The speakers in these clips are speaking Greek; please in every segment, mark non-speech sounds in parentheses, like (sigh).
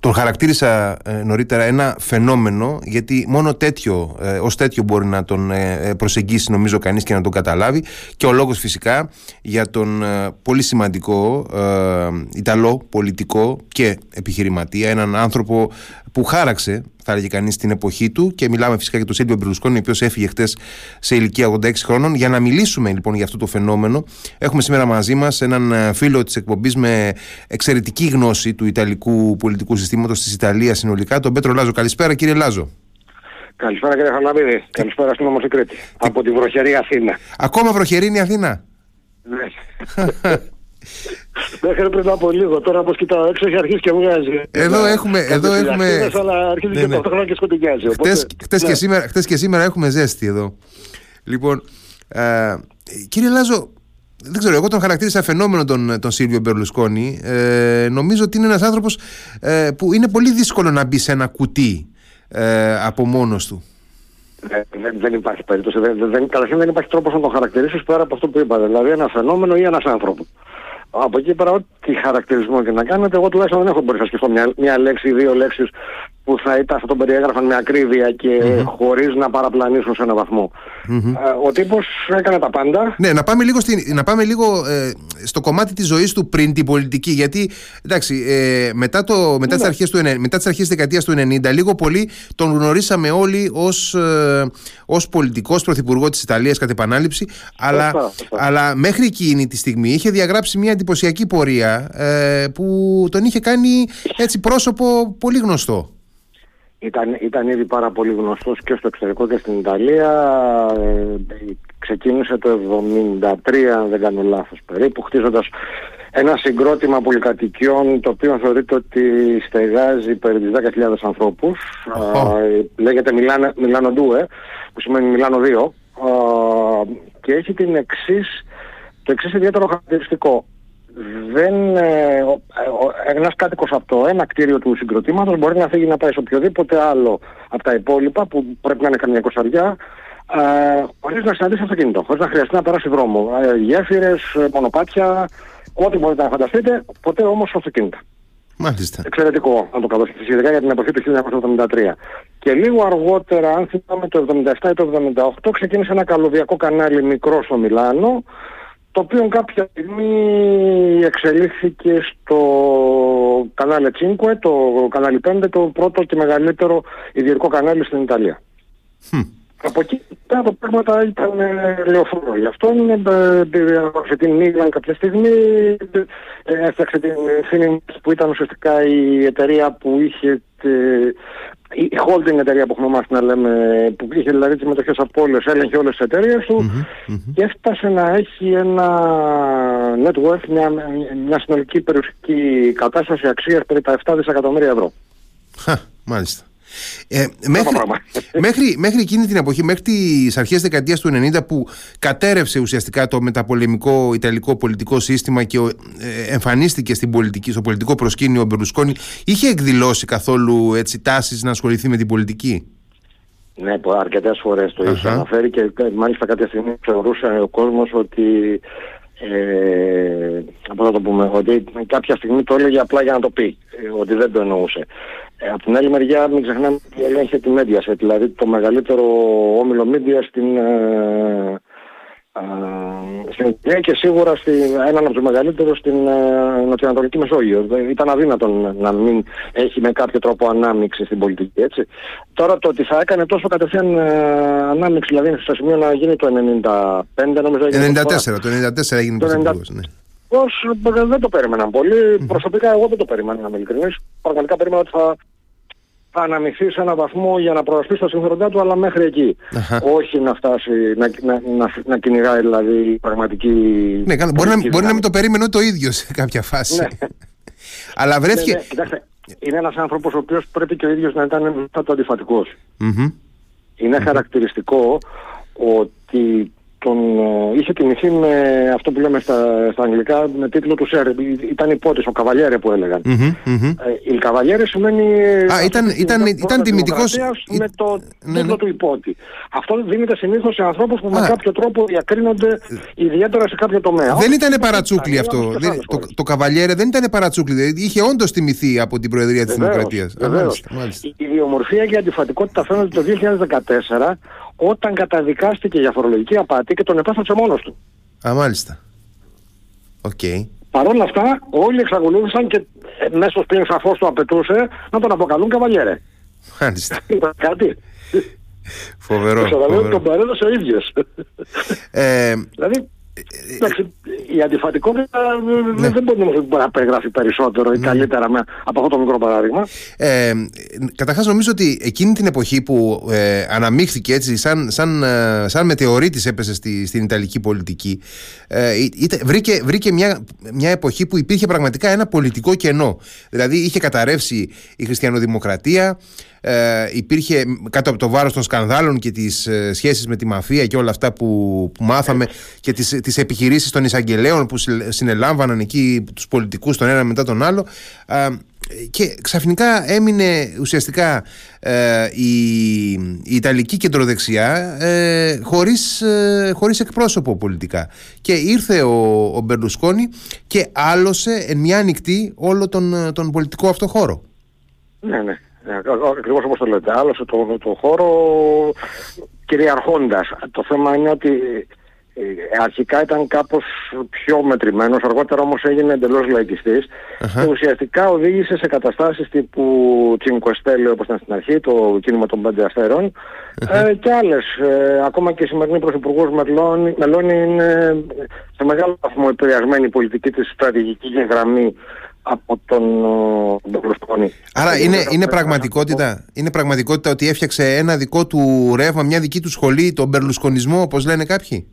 τον χαρακτήρισα ε, νωρίτερα ένα φαινόμενο γιατί μόνο τέτοιο, ε, ως τέτοιο μπορεί να τον ε, προσεγγίσει νομίζω κανείς και να τον καταλάβει. Και ο λόγος φυσικά για τον πολύ σημαντικό Ιταλό πολιτικό και επιχειρηματία έναν άνθρωπο που χάραξε θα έλεγε κανείς την εποχή του και μιλάμε φυσικά για τον Σίλβιο Μπερλουσκόνη, ο οποίος έφυγε χτες σε ηλικία 86 χρόνων. Για να μιλήσουμε λοιπόν για αυτό το φαινόμενο, έχουμε σήμερα μαζί μας έναν ε, φίλο της εκπομπής με εξαιρετική γνώση του Ιταλικού πολιτικού συστήματος της Ιταλίας συνολικά, τον Πέτρο Λάζο. Καλησπέρα κύριε Λάζο. Καλησπέρα κύριε Χαλαβίδη. Καλησπέρα στην Ομοσυκρήτη. Από τη βροχερή Αθήνα. Ακόμα βροχερή είναι η Αθήνα; Ναι. (laughs) (laughs) (laughs) Μέχρι πριν από λίγο, τώρα όπως κοιτάω έξω έχει αρχίσει και βγάζει. Εδώ έχουμε... Εδώ έχουμε... αλλά αρχίζει ναι, και ναι. χρόνο και σκοτεινιάζει. Χτες, χτες, ναι. και σήμερα, χτες και σήμερα έχουμε ζέστη εδώ. Λοιπόν, ε, κύριε Λάζο, δεν ξέρω, εγώ τον χαρακτήρισα φαινόμενο τον, τον Σίλβιο Μπερλουσκόνη. Ε, νομίζω ότι είναι ένας άνθρωπος ε, που είναι πολύ δύσκολο να μπει σε ένα κουτί ε, από μόνος του. Δεν, δεν υπάρχει περίπτωση. Δεν, δεν, καταρχήν δεν υπάρχει τρόπος να τον χαρακτηρίσει πέρα από αυτό που είπατε. Δηλαδή ένα φαινόμενο ή ένας άνθρωπος. Από εκεί πέρα, ό,τι χαρακτηρισμό και να κάνετε, εγώ τουλάχιστον δεν έχω μπορεί να σκεφτώ μια, μια λέξη ή δύο λέξεις που θα, ήταν, θα τον περιέγραφαν με ακρίβεια και mm-hmm. χωρίς να παραπλανήσουν σε έναν βαθμό. Mm-hmm. ο τύπος έκανε τα πάντα. Ναι, να πάμε λίγο, στη, να πάμε λίγο ε, στο κομμάτι της ζωής του πριν την πολιτική. Γιατί εντάξει, ε, μετά, το, μετά ναι. τις αρχές της δεκαετίας του 90, λίγο πολύ τον γνωρίσαμε όλοι ως ως ε, πολιτικό πρωθυπουργό της Ιταλίας κατά επανάληψη. Αλλά, αλλά μέχρι εκείνη τη στιγμή είχε διαγράψει μια εντυπωσιακή πορεία ε, που τον είχε κάνει έτσι πρόσωπο πολύ γνωστό. Ήταν, ήταν ήδη πάρα πολύ γνωστός και στο εξωτερικό και στην Ιταλία. Ε, ξεκίνησε το 1973, αν δεν κάνω λάθος περίπου, χτίζοντας ένα συγκρότημα πολυκατοικιών το οποίο θεωρείται ότι στεγάζει περί τις 10.000 ανθρώπους. λέγεται Μιλάνο, Μιλάνο Ντούε, που σημαίνει Μιλάνο 2. και έχει την εξής, το εξής ιδιαίτερο χαρακτηριστικό δεν, ε, ένας κάτοικος από το ένα κτίριο του συγκροτήματος μπορεί να φύγει να πάει σε οποιοδήποτε άλλο από τα υπόλοιπα που πρέπει να είναι καμιά κοσαριά ε, χωρίς να συναντήσει αυτοκίνητο, χωρίς να χρειαστεί να περάσει δρόμο. Ε, γέφυρες, μονοπάτια, ό,τι μπορείτε να φανταστείτε, ποτέ όμως αυτοκίνητα. Μάλιστα. Εξαιρετικό να το καταστήσει, ειδικά για την εποχή του 1973. Και λίγο αργότερα, αν θυμάμαι το 1977 ή το 1978, ξεκίνησε ένα καλωδιακό κανάλι μικρό στο Μιλάνο, το οποίο κάποια στιγμή εξελίχθηκε στο κανάλι 5, το κανάλι 5, το πρώτο και μεγαλύτερο ιδιωτικό κανάλι στην Ιταλία. Από εκεί πέρα τα πράγματα ήταν ε, λεωφόρο. Γι' αυτό έφτιαξε την Μίγλαν κάποια στιγμή, ε, έφτιαξε την Phoenix που ήταν ουσιαστικά η εταιρεία που είχε η holding εταιρεία που έχουμε να λέμε, που είχε δηλαδή τις μετοχέ από όλες, έλεγχε όλες τις εταιρείες του και έφτασε να έχει ένα net worth, μια, μια συνολική περιουσική κατάσταση αξίας περί τα 7 δισεκατομμύρια ευρώ. Χα, μάλιστα. Ε, μέχρι, μέχρι, μέχρι εκείνη την εποχή, μέχρι τις αρχές δεκαετίας του 90, που κατέρευσε ουσιαστικά το μεταπολεμικό Ιταλικό πολιτικό σύστημα και ε, εμφανίστηκε στην πολιτική, στο πολιτικό προσκήνιο ο Μπερλουσκόνη, είχε εκδηλώσει καθόλου τάσεις να ασχοληθεί με την πολιτική; Ναι, αρκετές φορές το είχε αναφέρει και μάλιστα κάποια στιγμή θεωρούσε ο κόσμος ότι ε, να το πούμε, ότι κάποια στιγμή το έλεγε απλά για να το πει, ε, ότι δεν το εννοούσε. Ε, από την άλλη μεριά μην ξεχνάμε ότι ελέγχει τη Mediaset, δηλαδή το μεγαλύτερο όμιλο Media στην, ε, στην και σίγουρα στη, έναν από τους μεγαλύτερους στην ε, Νοτιοανατολική Μεσόγειο. Ήταν αδύνατο να μην έχει με κάποιο τρόπο ανάμειξη στην πολιτική. Έτσι. Τώρα το ότι θα έκανε τόσο κατευθείαν ε, ανάμειξη, δηλαδή στο σημείο να γίνει το 95 νομίζω. 94, το 94 έγινε το 94. Ναι. Πώς, δεν το περίμεναν πολύ. Mm-hmm. Προσωπικά εγώ δεν το περίμενα να είμαι ειλικρινής. Πραγματικά περίμενα ότι θα θα αναμειχθεί σε έναν βαθμό για να προασπίσει τα συμφέροντά του, αλλά μέχρι εκεί. Όχι να φτάσει να, να, να, να κυνηγάει δηλαδή πραγματική. Ναι, καλά. Μπορεί, να, μπορεί να μην το περίμενε το ίδιος σε κάποια φάση. Ναι. αλλά βρέθηκε. Ναι, ναι, κοιτάξτε, είναι ένας άνθρωπος ο οποίος πρέπει και ο ίδιος να ήταν μετά το αντιφατικός. Mm-hmm. Είναι mm-hmm. χαρακτηριστικό ότι τον, ε, είχε τιμηθεί με αυτό που λέμε στα, στα αγγλικά με τίτλο του Σερ. Ήταν υπότης, ο Καβαλιέρε που έλεγαν. Mm-hmm, η Καβαλιέρε σημαίνει... Α, ήταν, ήταν, ήταν τιμητικός... Με το ναι, τίτλο ναι. του ιππότη. Αυτό δίνεται συνήθως σε ανθρώπους που με κάποιο τρόπο διακρίνονται ιδιαίτερα σε κάποιο τομέα. Δεν ήταν παρατσούκλι αυτό. το, το Καβαλιέρε δεν ήταν παρατσούκλι. Δηλαδή είχε όντως τιμηθεί από την Προεδρία της Δημοκρατίας. Η ιδιομορφία και η αντιφατικότητα φαίνονται το 2014 όταν καταδικάστηκε για φορολογική απάτη και τον επέστρεψε μόνος του. Α, μάλιστα. OK. Okay. Παρ' όλα αυτά, όλοι εξακολούθησαν και ε, μέσω πλήν σαφώς το απαιτούσε να τον αποκαλούν καβαλιέρε. Μάλιστα. (laughs) κάτι. Φοβερό. φοβερό. τον παρέδωσε ο ίδιος. Ε, δηλαδή, Εντάξει, η αντιφατικότητα ναι. δεν μπορεί να περιγράφει περισσότερο ή ναι. καλύτερα με, από αυτό το μικρό παράδειγμα. Ε, Καταρχάς, νομίζω ότι εκείνη την εποχή που ε, αναμίχθηκε έτσι, σαν, σαν, ε, σαν μετεωρίτης έπεσε στη, στην Ιταλική πολιτική, ε, βρήκε, βρήκε μια, μια εποχή που υπήρχε πραγματικά ένα πολιτικό κενό. Δηλαδή, είχε καταρρεύσει η χριστιανοδημοκρατία, ε, υπήρχε κάτω από το βάρος των σκανδάλων και τις ε, σχέσεις με τη μαφία και όλα αυτά που, που μάθαμε και τις, τις επιχειρήσεις των εισαγγελέων που συνελάμβαναν εκεί τους πολιτικούς τον ένα μετά τον άλλο ε, και ξαφνικά έμεινε ουσιαστικά ε, η, η Ιταλική κεντροδεξιά ε, χωρίς, ε, χωρίς εκπρόσωπο πολιτικά και ήρθε ο, ο Μπερλουσκόνη και άλωσε εν μια ανοιχτή όλο τον, τον πολιτικό αυτό χώρο. Ναι, ναι. Ναι, ακριβώς όπως το λέτε. Άλλωσε το, το χώρο κυριαρχώντας. Το θέμα είναι ότι ε, αρχικά ήταν κάπως πιο μετρημένος, αργότερα όμως έγινε εντελώς λαϊκιστής και ουσιαστικά οδήγησε σε καταστάσεις τύπου Τσινκοεστέλε όπως ήταν στην αρχή, το κίνημα των πέντε αστέρων ε, και άλλες. Ε, ακόμα και η σημερινή πρωθυπουργός Μελώνη είναι σε μεγάλο βαθμό επηρεασμένη η πολιτική της στρατηγική γραμμή από τον Μπερλουσκόνη. Άρα είναι, είναι, πραγματικότητα, είναι πραγματικότητα ότι έφτιαξε ένα δικό του ρεύμα, μια δική του σχολή, τον Μπερλουσκονισμό όπως λένε κάποιοι;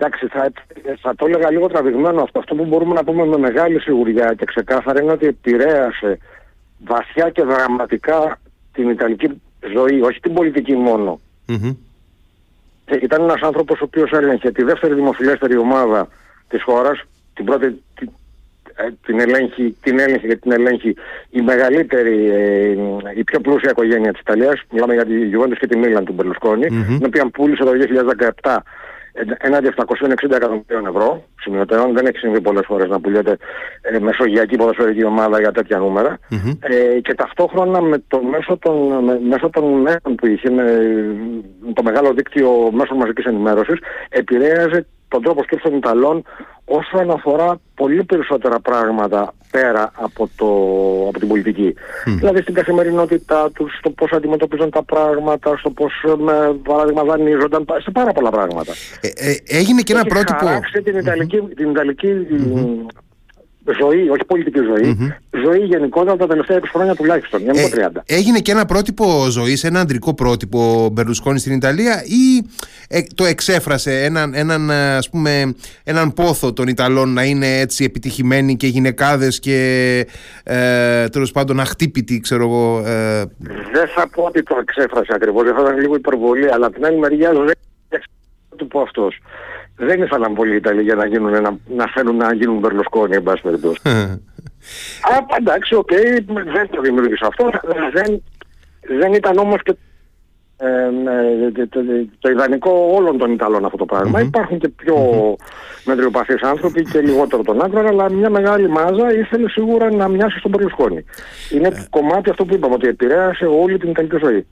Εντάξει, θα, θα το έλεγα λίγο τραβηγμένο αυτό. Αυτό που μπορούμε να πούμε με μεγάλη σιγουριά και ξεκάθαρα είναι ότι επηρέασε βαθιά και δραματικά την Ιταλική ζωή, όχι την πολιτική μόνο. Mm-hmm. Ήταν ένας άνθρωπος ο οποίος έλεγχε τη δεύτερη δημοφιλέστερη ομάδα της χώρας, την πρώτη, ε, την ελέγχει, την έλεγχε και την ελέγχει η μεγαλύτερη, ε, η πιο πλούσια οικογένεια της Ιταλίας, μιλάμε για τη Juventus και τη Μίλαν του Μπερλουσκόνη, mm-hmm. την οποία πούλησε το 2017 έναντι 760 εκατομμυρίων ευρώ σημειωτέων. Δεν έχει συμβεί πολλές φορές να πουλιέται ε, μεσογειακή ποδοσφαιρική ομάδα για τέτοια νούμερα. Mm-hmm. Ε, και ταυτόχρονα με το μέσο των, με, μέσω των μέσων που είχε, με, με το μεγάλο δίκτυο μέσων μαζικής ενημέρωσης, επηρέαζε τον τρόπο σκέψης των Ιταλών όσον αφορά πολύ περισσότερα πράγματα πέρα από, το, από την πολιτική. Δηλαδή στην καθημερινότητά τους, στο πώς αντιμετωπίζουν τα πράγματα, στο πώς με παράδειγμα δανείζονταν, σε πάρα πολλά πράγματα. Ε, ε, έγινε και ένα πρότυπο... την Ιταλική, την ιταλικη ζωή, όχι πολιτική ζωή, ζωή γενικότερα τα τελευταία 20 χρόνια τουλάχιστον, για ε, 30. Έγινε και ένα πρότυπο ζωής, ένα αντρικό πρότυπο Μπερλουσκόνη στην Ιταλία ή ε, το εξέφρασε έναν, έναν, ας πούμε, έναν πόθο των Ιταλών να είναι έτσι επιτυχημένοι και γυναικάδες και ε, τέλος πάντων αχτύπητοι, ξέρω εγώ. Ε... Δεν θα πω ότι το εξέφρασε ακριβώς, θα ήταν λίγο υπερβολή, αλλά από την άλλη μεριά δεν του πω αυτός δεν ήθελαν πολύ οι Ιταλοί για να, γίνουν ένα, να θέλουν να γίνουν Μπερλουσκόνι, εν πάση περιπτώσει. (laughs) Α, εντάξει, OK, okay, δεν το δημιούργησα αυτό. Δεν, δεν ήταν όμως και ε, ε το, το, ιδανικό όλων των Ιταλών αυτό το πράγμα Υπάρχουν και πιο μετριοπαθείς άνθρωποι και λιγότερο των άκρων, αλλά μια μεγάλη μάζα ήθελε σίγουρα να μοιάσει στον Μπερλουσκόνι. Είναι ε. κομμάτι αυτό που είπαμε, ότι επηρέασε όλη την Ιταλική ζωή.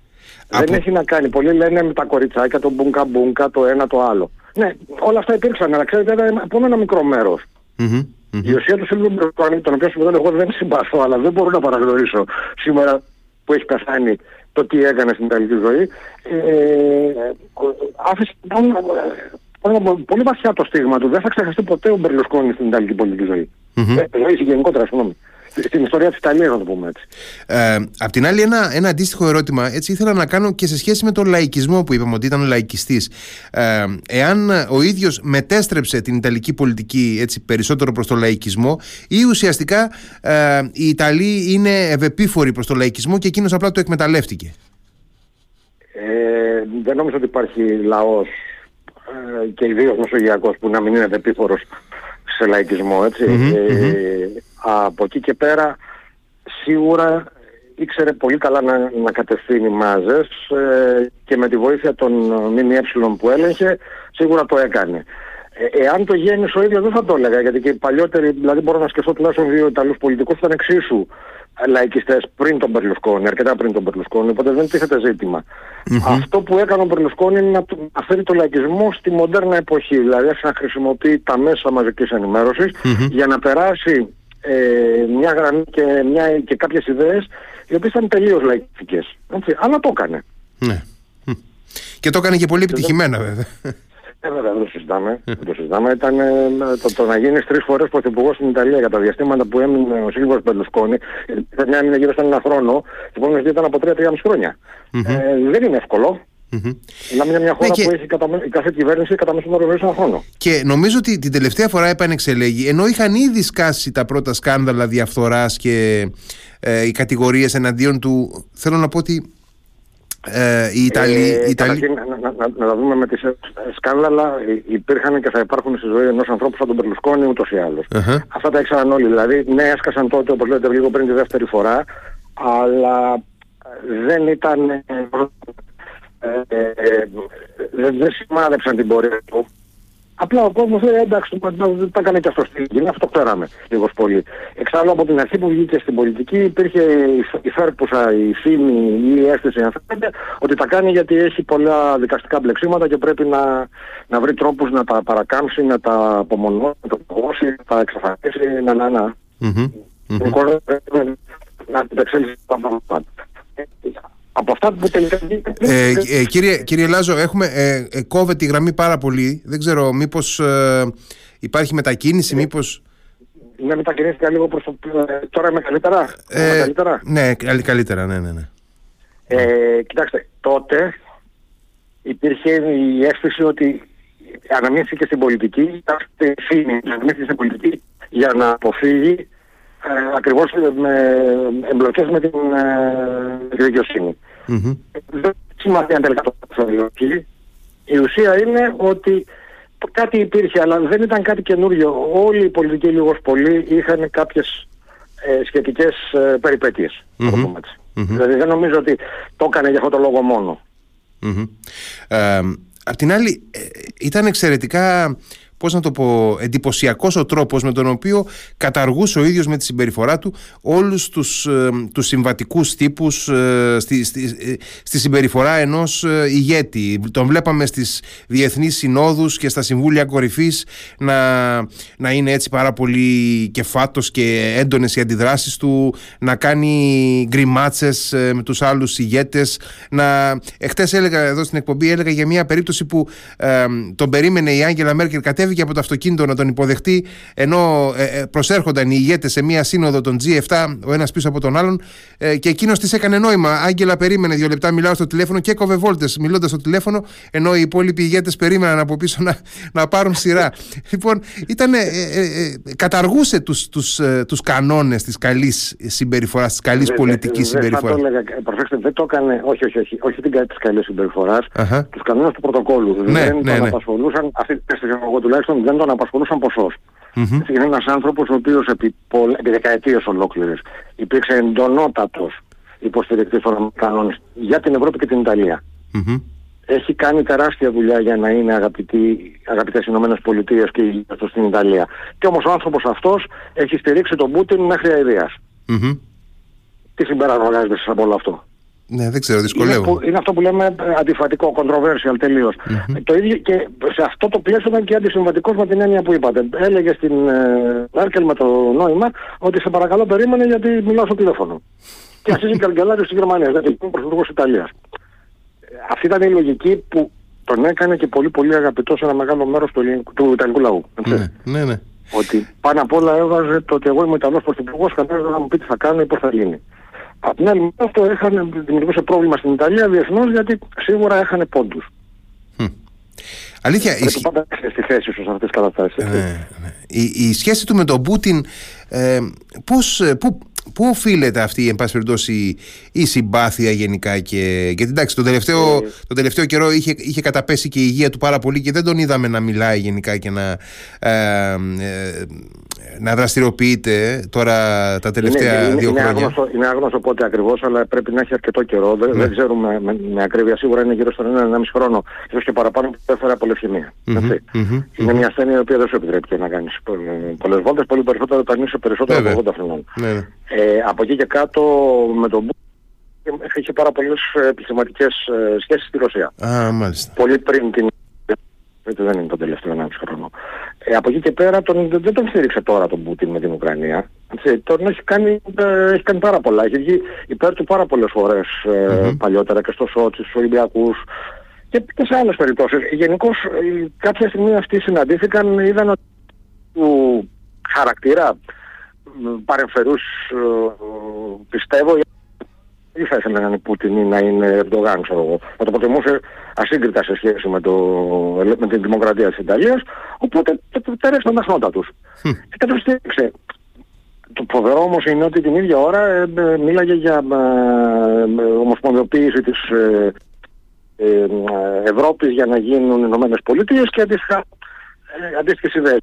Δεν έχει να κάνει. Πολλοί λένε με τα κοριτσάκια, το μπουνκα μπουνκα, το ένα το άλλο. Ναι, όλα αυτά υπήρξαν, αλλά ξέρετε, ήταν από ένα μικρό μέρος. Mm-hmm. Η ουσία του Σίλβιου Μπερλουσκόνη, τον οποίο εγώ δεν συμπαθώ, αλλά δεν μπορώ να παραγνωρίσω σήμερα που έχει πεθάνει το τι έκανε στην Ιταλική ζωή, ε, άφησε λοιπόν πολύ βαθιά το στίγμα του. Δεν θα ξεχαστεί ποτέ ο Μπερλουσκόνη στην Ιταλική πολιτική ζωή. Mm-hmm. Ε, ζωή γενικότερα, συγγνώμη στην ιστορία της Ιταλίας να το πούμε έτσι. Ε, απ' την άλλη ένα, ένα αντίστοιχο ερώτημα έτσι ήθελα να κάνω και σε σχέση με τον λαϊκισμό που είπαμε ότι ήταν λαϊκιστής ε, εάν ο ίδιος μετέστρεψε την Ιταλική πολιτική έτσι, περισσότερο προς τον λαϊκισμό ή ουσιαστικά ε, οι Ιταλοί είναι ευεπίφοροι προς τον λαϊκισμό και εκείνος απλά το εκμεταλλεύτηκε; Ε, δεν νομίζω ότι υπάρχει λαός ε, και ιδίως μεσογειακός που να μην είναι επίφορος σε λαϊκισμό έτσι. Ε, από εκεί και πέρα σίγουρα ήξερε πολύ καλά να, να κατευθύνει μάζες ε, και με τη βοήθεια των ΜΜΕ που έλεγχε σίγουρα το έκανε. Ε, εάν το γέννησε ο ίδιος δεν θα το έλεγα γιατί και οι παλιότεροι, δηλαδή μπορώ να σκεφτώ τουλάχιστον δύο Ιταλούς πολιτικούς που ήταν εξίσου λαϊκιστές πριν τον Περλουσκόνη, αρκετά πριν τον Περλουσκόνη, οπότε δεν τίθεται Αυτό που έκανε ο Περλουσκόνη είναι να, φέρει το λαϊκισμό στη μοντέρνα εποχή, δηλαδή να χρησιμοποιεί τα μέσα μαζικής για να περάσει ε, μια γραμμή και, μια, και κάποιες ιδέες οι οποίες ήταν τελείως λαϊκιστικές. Αλλά το έκανε. Ναι. Και το έκανε και πολύ επιτυχημένα βέβαια. Ε, βέβαια, δεν το συζητάμε. δεν το συζητάμε. Ήταν ε, το, το να γίνεις τρεις φορές πρωθυπουργός στην Ιταλία για τα διαστήματα που έμεινε ο Σίλβο Μπερλουσκόνη. μια έμεινε γύρω στον ένα χρόνο. Η επόμενη ήταν από 3-3,5 χρόνια. Ε, δεν είναι εύκολο. Mm-hmm. Μιλάμε για μια χώρα ναι, και... που έχει κατά, η κάθε κυβέρνηση κατά μέσο όρο ένα χρόνο. Και νομίζω ότι την τελευταία φορά επανεξελέγει, ενώ είχαν ήδη σκάσει τα πρώτα σκάνδαλα διαφθοράς και ε, οι κατηγορίες εναντίον του, θέλω να πω ότι ε, οι Ιταλοί... Ε, Ιταλοί... Να, να, να, να, τα δούμε με τις σκάνδαλα υπήρχαν και θα υπάρχουν στη ζωή ενός ανθρώπου σαν τον Περλουσκόνη ούτως ή άλλως. Uh-huh. Αυτά τα ήξεραν όλοι. Δηλαδή ναι έσκασαν τότε όπως λέτε λίγο πριν τη δεύτερη φορά αλλά δεν ήταν... Ε, ε, ε, δεν σημάδεψαν την πορεία του. Απλά ο κόσμος λέει εντάξει, δεν τα έκανε και αυτό στην κοινή, αυτό ξέραμε λίγος πολύ. Εξάλλου από την αρχή που βγήκε στην πολιτική υπήρχε η φέρπουσα, η φήμη ή η αίσθηση αν θέλετε, ότι τα κάνει γιατί έχει πολλά δικαστικά μπλεξίματα και πρέπει να, να βρει τρόπους να τα παρακάμψει, να τα απομονώσει, να τα παγώσει, να τα εξαφανίσει, να να να. Mm-hmm. Να την εξέλιξει τα πράγματα από αυτά που τελικά ε, ε, κύριε, κύριε Λάζο, έχουμε, ε, ε, κόβεται η γραμμή πάρα πολύ. Δεν ξέρω, μήπως ε, υπάρχει μετακίνηση, ε, μήπως... Ναι, μετακινήθηκα λίγο προς το... Τώρα είμαι καλύτερα; Ε, καλύτερα; Ναι, καλύτερα, ναι, ναι, ναι. Ε, κοιτάξτε, τότε υπήρχε η αίσθηση ότι αναμίχθηκε στην πολιτική, αναμίχθηκε στην πολιτική για να αποφύγει ε, ακριβώς με εμπλοκές με την, ε, δικαιοσύνη. Mm-hmm. Δεν σημαίνει αν τελικά το όχι. Η ουσία είναι ότι κάτι υπήρχε, αλλά δεν ήταν κάτι καινούριο. Όλοι οι πολιτικοί λίγος πολύ είχαν κάποιες ε, σχετικές ε, περιπέτειες. Mm-hmm. Δηλαδή δεν νομίζω ότι το έκανε για αυτό το λόγο μόνο. Mm-hmm. Ε, απ' την άλλη, ε, ήταν εξαιρετικά πώς να το πω, εντυπωσιακός ο τρόπος με τον οποίο καταργούσε ο ίδιος με τη συμπεριφορά του όλους τους, ε, τους συμβατικούς τύπους ε, στη, στη, ε, στη, συμπεριφορά ενός ε, ηγέτη. Τον βλέπαμε στις διεθνείς συνόδους και στα συμβούλια κορυφής να, να είναι έτσι πάρα πολύ κεφάτος και έντονες οι αντιδράσεις του, να κάνει γκριμάτσες με τους άλλους ηγέτες. Να... Εχθές έλεγα εδώ στην εκπομπή, έλεγα για μια περίπτωση που τον περίμενε η Άγγελα Μέρκελ κατέβηκε από το αυτοκίνητο να τον υποδεχτεί, ενώ ε, ε, προσέρχονταν οι ηγέτες σε μία σύνοδο των G7, ο ένας πίσω από τον άλλον, ε, και εκείνος της έκανε νόημα. Άγγελα, περίμενε δύο λεπτά, μιλάω στο τηλέφωνο και έκοβε βόλτες μιλώντας στο τηλέφωνο, ενώ οι υπόλοιποι ηγέτες περίμεναν από πίσω να, να πάρουν σειρά. (laughs) λοιπόν, ήταν, ε, καταργούσε τους τους, τους κανόνες της καλής συμπεριφοράς, της καλής πολιτικής συμπεριφοράς. Προσέξτε, δεν το έκανε, όχι, όχι, όχι, όχι την καλή συμπεριφοράς, τους κανόνες του πρωτοκόλου. Ναι, δεν ναι, ναι. απασχολούσαν, αυτή τη εγώ τουλάχιστον δεν τον απασχολούσαν ποσός. Mm-hmm. Είναι ένας άνθρωπος ο οποίος επί, πολλ... επί δεκαετίες ολόκληρες υπήρξε εντονότατος υποστηρικτής των Αμερικανών για την Ευρώπη και την Ιταλία. Mm-hmm. Έχει κάνει τεράστια δουλειά για να είναι αγαπητοί, αγαπητές Ηνωμένες Πολιτείες και ηγέτες στην Ιταλία. Και όμως ο άνθρωπος αυτός έχει στηρίξει τον Πούτιν μέχρι αηδίας. Mm-hmm. Τι συμπεράσμα από όλο αυτό; Ναι, δεν ξέρω, δυσκολεύω. Είναι, είναι αυτό που λέμε ε, αντιφατικό, controversial τελείως. Mm-hmm. Το ίδιο και σε αυτό το πλαίσιο ήταν και αντισυμβατικός με την έννοια που είπατε. Έλεγε στην ε, Μέρκελ με το νόημα ότι σε παρακαλώ περίμενε γιατί μιλάω στο τηλέφωνο. και αρχίζει καλγκελάριο στη Γερμανίας, γιατί είναι πρωθυπουργός Ιταλίας. Αυτή ήταν η λογική που τον έκανε και πολύ πολύ αγαπητό σε ένα μεγάλο μέρος του, του Ιταλικού λαού. Ναι, ναι, ναι. Ότι πάνω απ' όλα έβαζε το ότι εγώ είμαι Ιταλός πρωθυπουργός, κανένας δεν θα μου πει τι θα κάνω ή πώς θα γίνει. Απ' την άλλη αυτό είχαν, δημιουργούσε πρόβλημα στην Ιταλία διεθνώς γιατί σίγουρα έχανε πόντους. Αλήθεια. Πρέπει η... πάντα στη θέση σου σε αυτές τις καταστάσεις. Ναι, ναι. Η, η σχέση του με τον Πούτιν, ε, πώς, ε, πού, πού οφείλεται αυτή εν πάση περιπτώσει η συμπάθεια γενικά και, γιατί εντάξει τον τελευταίο, ε, τον τελευταίο καιρό είχε, είχε καταπέσει και η υγεία του πάρα πολύ και δεν τον είδαμε να μιλάει γενικά και να, ε, ε, να δραστηριοποιείται τώρα τα τελευταία είναι, δύο είναι, χρόνια. Άγνωστο, είναι άγνωστο πότε ακριβώς, αλλά πρέπει να έχει αρκετό καιρό. Δεν, δεν ξέρουμε με, με, ακρίβεια. Σίγουρα είναι γύρω στον ένα 1,5 χρόνο, ίσως και παραπάνω που έφερε από λευχαιμία. είναι μια ασθένεια η οποία δεν σου επιτρέπει να κάνεις πολλές βόλτες, πολύ περισσότερο όταν είσαι περισσότερο από 80 χρονών. Ναι, ναι. Ε, από εκεί και κάτω με τον είχε πάρα πολλές επιχειρηματικές ε, σχέσεις στη Ρωσία. Α, μάλιστα. Πολύ πριν την δεν είναι το τελευταίο 1,5 χρόνο. Ε, από εκεί και πέρα τον, δεν τον στήριξε τώρα τον Πούτιν με την Ουκρανία. Έτσι, τον έχει κάνει, ε, έχει κάνει πάρα πολλά. Έχει βγει υπέρ του πάρα πολλές φορές ε, mm-hmm. παλιότερα και στο Σότσι, στους Ολυμπιακούς και, και σε άλλες περιπτώσεις. Γενικώς ε, κάποια στιγμή αυτοί συναντήθηκαν, είδαν ότι του χαρακτήρα παρεμφερούς ε, πιστεύω ή θα ήθελε να είναι Πούτιν ή να είναι Ερντογάν, ξέρω εγώ. Θα το προτιμούσε ασύγκριτα σε σχέση με, το, με την δημοκρατία της Ιταλίας, οπότε τέρεψαν τα χνότα τους. Και το στήριξε. Το φοβερό όμως είναι ότι την ίδια ώρα ε, ε, μίλαγε για ε, ομοσπονδιοποίηση της ε, ε, Ευρώπης για να γίνουν οι Ηνωμένες Πολιτείες και αντίστοιχα ε, αντίστοιχες ιδέες.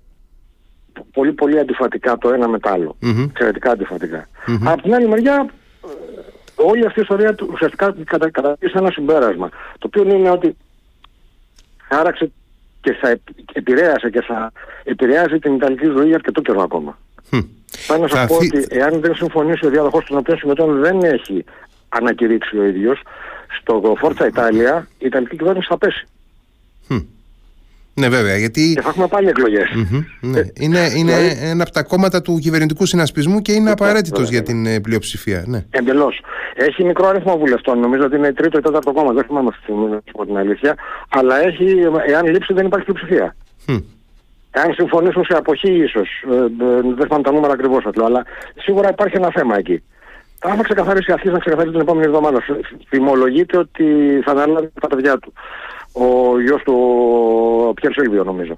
Πολύ πολύ αντιφατικά το ένα με το άλλο. Mm-hmm. Εξαιρετικά αντιφατικά. Mm-hmm. Από την άλλη μεριά όλη αυτή η ιστορία του ουσιαστικά καταδείξει ένα συμπέρασμα. Το οποίο είναι ότι άραξε και θα επηρέασε και θα επηρεάζει την Ιταλική ζωή αρκετό καιρό ακόμα. Hm. Θα να σας πω ότι εάν δεν συμφωνήσει ο διάδοχος του οποίο συμμετών δεν έχει ανακηρύξει ο ίδιος, στο Forza Italia η Ιταλική κυβέρνηση θα πέσει. Ναι, βέβαια. Γιατί... Και θα έχουμε πάλι ναι. είναι είναι δηλαδή... ένα από τα κόμματα του κυβερνητικού συνασπισμού και είναι απαραίτητος για την ε, πλειοψηφία. Ναι. Εντελώς. Έχει μικρό αριθμό βουλευτών. Νομίζω ότι είναι τρίτο ή τέταρτο κόμμα. Δεν θυμάμαι αυτή τη στιγμή, να την αλήθεια. Αλλά έχει, εάν λείψει, δεν υπάρχει πλειοψηφία. Mm. Εάν συμφωνήσουν σε αποχή, ίσως. Ε, ε, δεν θυμάμαι τα νούμερα ακριβώς, αλλά σίγουρα υπάρχει ένα θέμα εκεί. Αν θα ξεκαθαρίσει, αρχίσει να ξεκαθαρίσει την επόμενη εβδομάδα. Θυμολογείται ότι θα αναλάβει τα παιδιά του ο γιος του ο Πιέρ Σίλβιο νομίζω.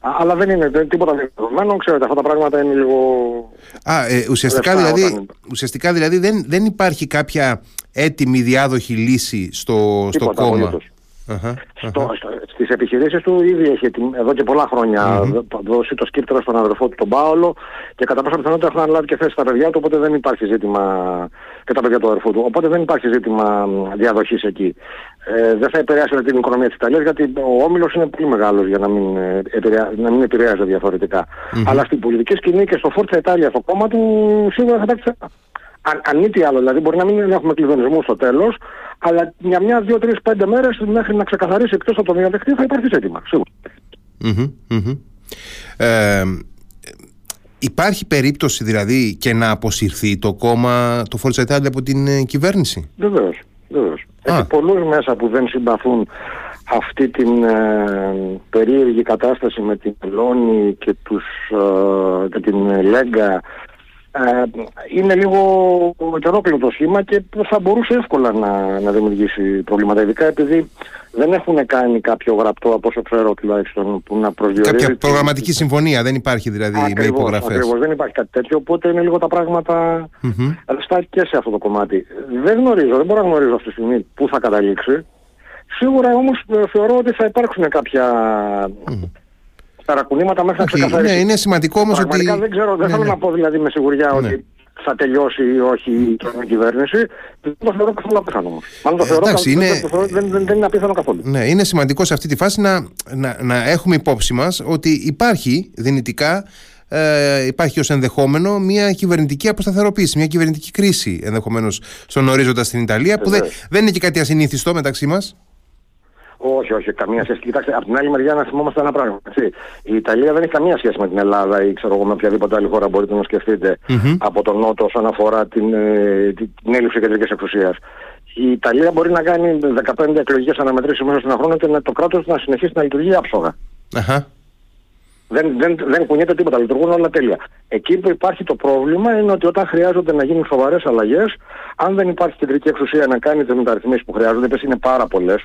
Αλλά δεν είναι δεν, τίποτα δεδομένο, ξέρετε, αυτά τα πράγματα είναι λίγο... Α, ε, ουσιαστικά, δηλαδή, όταν... ουσιαστικά δηλαδή δεν, δεν υπάρχει κάποια έτοιμη διάδοχη λύση στο, στο κόμμα. Uh-huh, στο, στις επιχειρήσεις του ήδη έχει εδώ και πολλά χρόνια mm-hmm. δώσει το σκύπτρο στον αδερφό του τον Πάολο και κατά πάσα πιθανότητα έχουν αναλάβει και θέση στα παιδιά του οπότε δεν υπάρχει ζήτημα και τα παιδιά του αδερφού του. Οπότε δεν υπάρχει ζήτημα διαδοχής εκεί. Ε, δεν θα επηρεάσει την οικονομία της Ιταλίας γιατί ο Όμιλος είναι πολύ μεγάλος για να μην, ε, επηρεάζει, να μην επηρεάζει διαφορετικά. Mm-hmm. αλλά στην πολιτική σκηνή και στο Φόρτσα Ιταλία στο κόμμα του σίγουρα θα εντάξει αν, αν μη τι άλλο, δηλαδή μπορεί να μην έχουμε κλειδονισμού στο τέλος, αλλά για μια, δύο, τρεις, πέντε μέρες μέχρι να ξεκαθαρίσει εκτός από το διαδεχτή θα υπάρχει ζήτημα. Ε, υπάρχει περίπτωση δηλαδή και να αποσυρθεί το κόμμα, το Forza Italia από την ε, κυβέρνηση; Βεβαίως. Έχει πολλούς μέσα που δεν συμπαθούν αυτή την ε, περίεργη κατάσταση με την Λόνη και, τους, ε, και την Λέγκα ε, είναι λίγο ετερόκλητο το σχήμα και θα μπορούσε εύκολα να, να δημιουργήσει προβλήματα. Ειδικά επειδή δεν έχουν κάνει κάποιο γραπτό, από όσο ξέρω τουλάχιστον, που να προσδιορίζει... Κάποια προγραμματική συμφωνία δεν υπάρχει δηλαδή ακριβώς, με υπογραφές. Ακριβώς, δεν υπάρχει κάτι τέτοιο, οπότε είναι λίγο τα πράγματα mm-hmm. και σε αυτό το κομμάτι. Δεν γνωρίζω, δεν μπορώ να γνωρίζω αυτή τη στιγμή πού θα καταλήξει. Σίγουρα όμως ε, θεωρώ ότι θα υπάρξουν κάποια ταρακουνήματα μέχρι να ξεκαθαρίσει. Ναι, είναι σημαντικό όμως ότι. δεν ξέρω, δεν ναι, θέλω ναι. να πω δηλαδή με σιγουριά ναι. ότι θα τελειώσει ή όχι η κυβέρνηση. Δεν το θεωρώ καθόλου απίθανο όμως. Μάλλον το θεωρώ, Εντάξει, είναι... δεν, δεν, δεν είναι απίθανο καθόλου. Ναι, είναι σημαντικό σε αυτή τη φάση να, να, να έχουμε υπόψη μας ότι υπάρχει δυνητικά ε, υπάρχει ως ενδεχόμενο μια κυβερνητική αποσταθεροποίηση, μια κυβερνητική κρίση ενδεχομένως στον ορίζοντα στην Ιταλία, που δεν, δεν είναι και κάτι ασυνήθιστο μεταξύ μας. Όχι, όχι, καμία σχέση. Κοιτάξτε, από την άλλη μεριά να θυμόμαστε ένα πράγμα. Έτσι. Η Ιταλία δεν έχει καμία σχέση με την Ελλάδα ή ξέρω εγώ με οποιαδήποτε άλλη χώρα μπορείτε να σκεφτείτε mm-hmm. από τον Νότο όσον αφορά την, ε, την έλλειψη κεντρικής εξουσίας. Η Ιταλία μπορεί να κάνει 15 εκλογικέ αναμετρήσεις μέσα στον χρόνο και το κράτος να συνεχίσει να λειτουργεί άψογα. Uh-huh. Δεν, δεν, δεν κουνιέται τίποτα, λειτουργούν όλα τέλεια. Εκεί που υπάρχει το πρόβλημα είναι ότι όταν χρειάζονται να γίνουν σοβαρές αλλαγές, αν δεν υπάρχει κεντρική εξουσία να κάνει τις μεταρρυθμίσεις που χρειάζονται, πες είναι πάρα πολλές,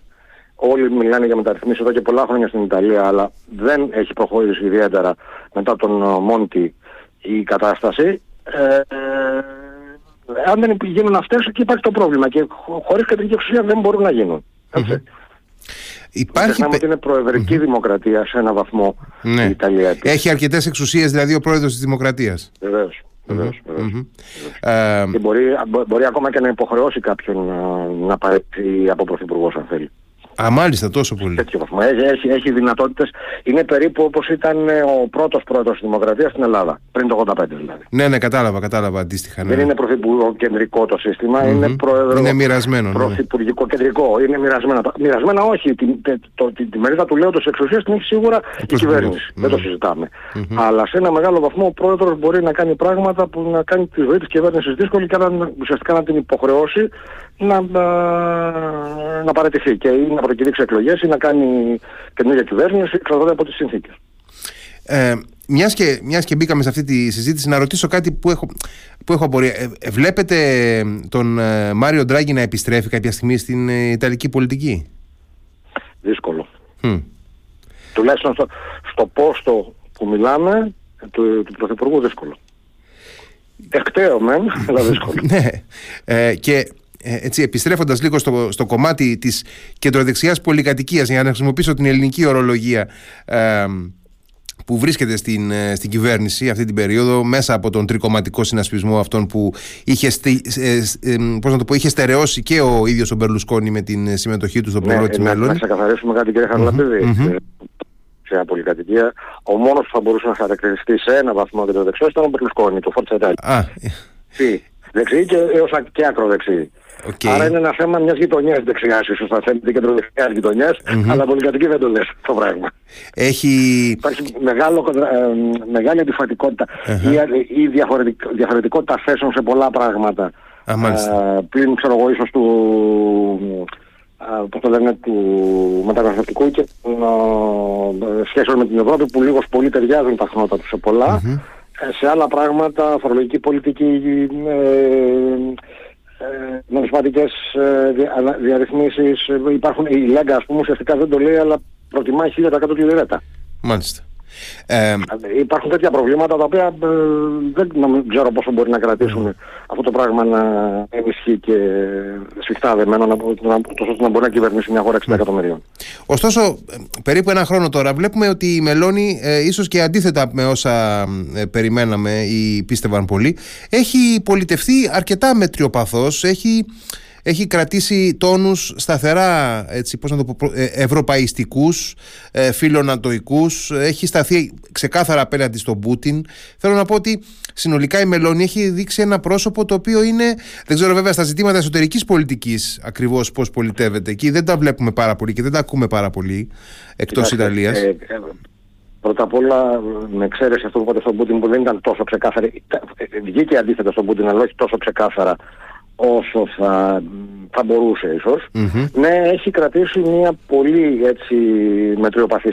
Όλοι μιλάνε για μεταρρυθμίσεις εδώ και πολλά χρόνια στην Ιταλία, αλλά δεν έχει προχωρήσει ιδιαίτερα μετά τον ε, Μόντι η κατάσταση. Ε, Αν δεν γίνουν αυτές, εκεί υπάρχει το πρόβλημα και χωρίς κεντρική εξουσία δεν μπορούν να γίνουν. Έτσι. Υπάρχει... ότι είναι προεδρική δημοκρατία σε ένα βαθμό ναι. η Ιταλία. Έχει αρκετές εξουσίες δηλαδή ο πρόεδρος της δημοκρατίας. Βεβαίως. Βεβαίως, ε, Και μπορεί, μπορεί ακόμα και να υποχρεώσει κάποιον να, να παρέχει από πρωθυπουργός αν θέλει. Α, μάλιστα, τόσο πολύ. Τέτοιο βαθμό. Έχει, έχει, έχει δυνατότητες. Είναι περίπου όπως ήταν ε, ο πρώτος πρόεδρος της Δημοκρατίας στην Ελλάδα. Πριν το 85 δηλαδή. Ναι, ναι, κατάλαβα, κατάλαβα αντίστοιχα. Ναι. Δεν είναι πρωθυπουργικό κεντρικό το σύστημα, mm-hmm. είναι πρόεδρο. Είναι μοιρασμένο. Ναι. Πρωθυπουργικό κεντρικό. Είναι μοιρασμένο. Μοιρασμένα όχι. Τη, τη, το, τη, τη μερίδα του λέω τη εξουσία την έχει σίγουρα η κυβέρνηση. Δεν το συζητάμε. Αλλά σε ένα μεγάλο βαθμό ο πρόεδρος μπορεί να κάνει πράγματα που να κάνει τη ζωή της κυβέρνησης δύσκολη και να, ουσιαστικά να την υποχρεώσει να, να παραιτηθεί και ή να προκηρύξει εκλογές ή να κάνει καινούργια κυβέρνηση, εξαρτάται από τις συνθήκες. Ε, μιας, και, μιας και μπήκαμε σε αυτή τη συζήτηση, να ρωτήσω κάτι που έχω, που έχω απορία. Ε, ε βλέπετε τον ε, Μάριο Ντράγκη να επιστρέφει κάποια στιγμή στην ε, Ιταλική πολιτική; Δύσκολο. Mm. Τουλάχιστον στο, στο πόστο που μιλάμε του, του Πρωθυπουργού δύσκολο. Εκταίω μεν, αλλά δύσκολο. (laughs) ναι. Ε, και ε, έτσι, επιστρέφοντας λίγο στο, στο κομμάτι της κεντροδεξιάς πολυκατοικίας για να χρησιμοποιήσω την ελληνική ορολογία ε, που βρίσκεται στην, ε, στην κυβέρνηση αυτή την περίοδο μέσα από τον τρικοματικό συνασπισμό αυτόν που είχε, στι, ε, πώς να το πω, είχε στερεώσει και ο ίδιος ο Μπερλουσκόνη με την συμμετοχή του στο πλευρό ναι, της μέλλον. Να ξεκαθαρίσουμε κάτι κύριε Χαρλαπίδη. Mm-hmm. Σε μια πολυκατοικία, ο μόνος που θα μπορούσε να χαρακτηριστεί σε ένα βαθμό κεντροδεξιός ήταν ο Μπερλουσκόνη, το Φόρτσα Ιτάλια. Τι, δεξί και έως και ακροδεξί. Okay. Άρα είναι ένα θέμα μιας γειτονιάς δεξιά, ίσως θα θέλετε κεντροδεξιά γειτονιάς, mm-hmm. αλλά πολυκατοική δεν το λες το πράγμα. Έχει... Υπάρχει μεγάλο, ε, μεγάλη αντιφατικότητα uh-huh. ή, ή διαφορετικ, διαφορετικότητα θέσεων σε πολλά πράγματα. Α, uh, πλην ξέρω εγώ ίσως του, uh, το λένε, του μεταναστευτικού και uh, σχέσεων με την Ευρώπη που λίγος πολύ ταιριάζουν τα χνότα τους σε πολλά. Mm-hmm. Σε άλλα πράγματα, φορολογική πολιτική, ε, ε, νομισματικές ε, διαρρυθμίσεις ε, υπάρχουν η Λέγκα ας πούμε ουσιαστικά δεν το λέει αλλά προτιμάει 1000% τη λιρέτα. Μάλιστα ε, Υπάρχουν τέτοια προβλήματα τα οποία ε, δεν ξέρω πόσο μπορεί να κρατήσουν αυτό το πράγμα να ενισχύει και σφιχτά δεμένο να, να, τόσο να μπορεί να κυβερνήσει μια χώρα 60 εκατομμυρίων. Ωστόσο, περίπου ένα χρόνο τώρα βλέπουμε ότι η Μελώνη, ε, ίσως και αντίθετα με όσα ε, περιμέναμε ή πίστευαν πολλοί, έχει πολιτευτεί αρκετά μετριοπαθώς, έχει έχει κρατήσει τόνους σταθερά έτσι, πώς να το πω, ε, ευρωπαϊστικούς, ε, φιλονατοικούς, έχει σταθεί ξεκάθαρα απέναντι στον Πούτιν. Θέλω να πω ότι συνολικά η Μελώνη έχει δείξει ένα πρόσωπο το οποίο είναι, δεν ξέρω βέβαια στα ζητήματα εσωτερικής πολιτικής ακριβώς πώς πολιτεύεται. Εκεί δεν τα βλέπουμε πάρα πολύ και δεν τα ακούμε πάρα πολύ εκτός Ιταλίας. Ε, ε, πρώτα απ' όλα, με εξαίρεση αυτό που είπατε στον Πούτιν που δεν ήταν τόσο ξεκάθαρα, βγήκε αντίθετα στον Πούτιν, αλλά όχι τόσο ξεκάθαρα όσο θα, θα μπορούσε ναι, έχει κρατήσει μια πολύ έτσι μετριοπαθή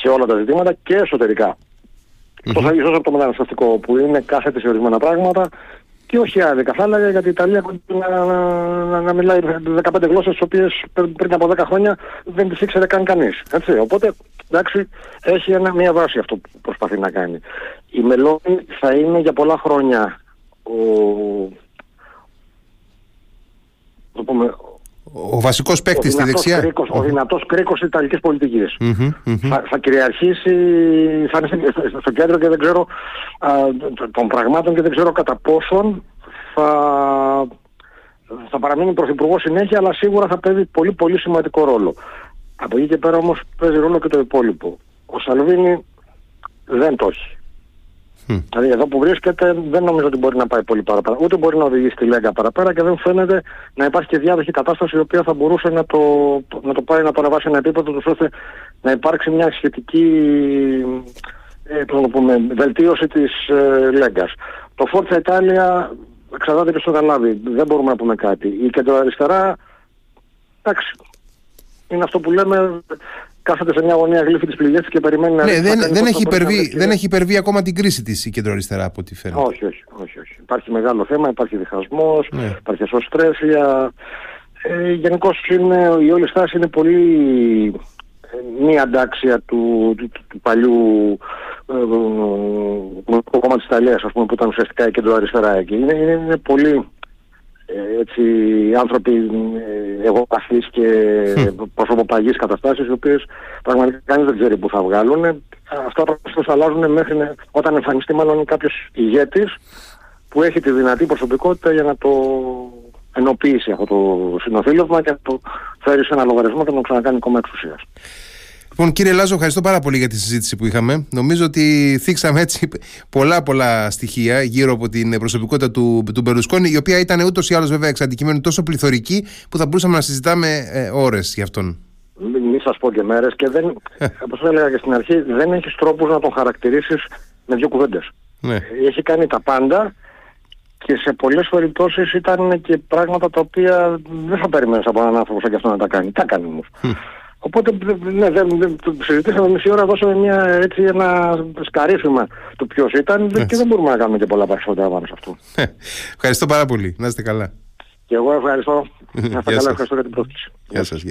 σε όλα τα ζητήματα και εσωτερικά. Mm-hmm. Τόσο ίσως από το μεταναστευτικό που είναι κάθετη σε ορισμένα πράγματα και όχι άδικα θα έλεγα γιατί η Ιταλία να, να, να, μιλάει 15 γλώσσες τις οποίες πριν από 10 χρόνια δεν τις ήξερε καν κανείς. Έτσι. Οπότε εντάξει έχει ένα, μια βάση αυτό που προσπαθεί να κάνει. Η Μελώνη θα είναι για πολλά χρόνια ο, το πούμε, ο βασικός παίκτης στη δεξιά. Κρίκος, ο δυνατός κρίκος τη Ιταλικής πολιτικής. Θα, θα κυριαρχήσει, θα είναι στο κέντρο και δεν ξέρω α, των πραγμάτων και δεν ξέρω κατά πόσον θα, θα παραμείνει πρωθυπουργός συνέχεια, αλλά σίγουρα θα παίζει πολύ πολύ σημαντικό ρόλο. Από εκεί και πέρα όμως παίζει ρόλο και το υπόλοιπο. Ο Σαλβίνη δεν το έχει. Δηλαδή εδώ που βρίσκεται δεν νομίζω ότι μπορεί να πάει πολύ παραπέρα. Ούτε μπορεί να οδηγήσει τη Λέγκα παραπέρα και δεν φαίνεται να υπάρχει και διάδοχη κατάσταση η οποία θα μπορούσε να το, να το πάει να το ανεβάσει ένα επίπεδο ώστε να υπάρξει μια σχετική ε, το πούμε, βελτίωση της ε, Λέγκας. Το Forza Italia εξαρτάται και στο γαλάβι. Δεν μπορούμε να πούμε κάτι. Η κεντροαριστερά εντάξει, είναι αυτό που λέμε κάθεται σε μια γωνία γλύφη τη πληγές και περιμένει να ναι, δεν, δεν, έχει υπερβεί, δεν έχει υπερβεί ακόμα την κρίση της η κεντροαριστερά από ό,τι φαίνεται. Όχι, όχι, όχι, όχι. Υπάρχει μεγάλο θέμα, υπάρχει διχασμός, ναι. υπάρχει ασωστρέφεια. Ε, Γενικώ η όλη στάση είναι πολύ ε, μη αντάξια του, του, του, παλιού το κόμμα της Ιταλίας ας πούμε, που ήταν ουσιαστικά η κεντροαριστερά εκεί. Είναι, είναι, είναι πολύ ε, έτσι, άνθρωποι ε, εγωπαθείς και προσωποπαγείς καταστάσεις οι οποίες πραγματικά κανείς δεν ξέρει που θα βγάλουν. Αυτά πράγματα θα αλλάζουν μέχρι όταν εμφανιστεί μάλλον κάποιος ηγέτης που έχει τη δυνατή προσωπικότητα για να το ενοποιήσει αυτό το συνοθήλευμα και να το φέρει σε ένα λογαριασμό και να το ξανακάνει κόμμα εξουσίας. Λοιπόν, κύριε Λάζο, ευχαριστώ πάρα πολύ για τη συζήτηση που είχαμε. Νομίζω ότι θίξαμε έτσι πολλά πολλά στοιχεία γύρω από την προσωπικότητα του, του Μπερουσκόνη, η οποία ήταν ούτως ή άλλως βέβαια εξ αντικειμένου τόσο πληθωρική που θα μπορούσαμε να συζητάμε ε, ώρες γι' αυτόν. Μην σας πω και μέρες και δεν, (laughs) όπως έλεγα και στην αρχή, δεν έχεις τρόπους να τον χαρακτηρίσεις με δύο κουβέντες. Ναι. Έχει κάνει τα πάντα και σε πολλές περιπτώσεις ήταν και πράγματα τα οποία δεν θα περιμένεις από έναν άνθρωπο σαν και αυτό να τα κάνει. Τα κάνει όμως; Οπότε ναι, δεν, δεν, το συζητήσαμε μισή ώρα, δώσαμε μια, έτσι, ένα σκαρίφημα του ποιος ήταν και δεν μπορούμε να κάνουμε και πολλά περισσότερα πάνω σε αυτό. Ε, ευχαριστώ πάρα πολύ. Να είστε καλά. Και εγώ ευχαριστώ. Να είστε καλά, ευχαριστώ για την πρόσκληση. Γεια σας.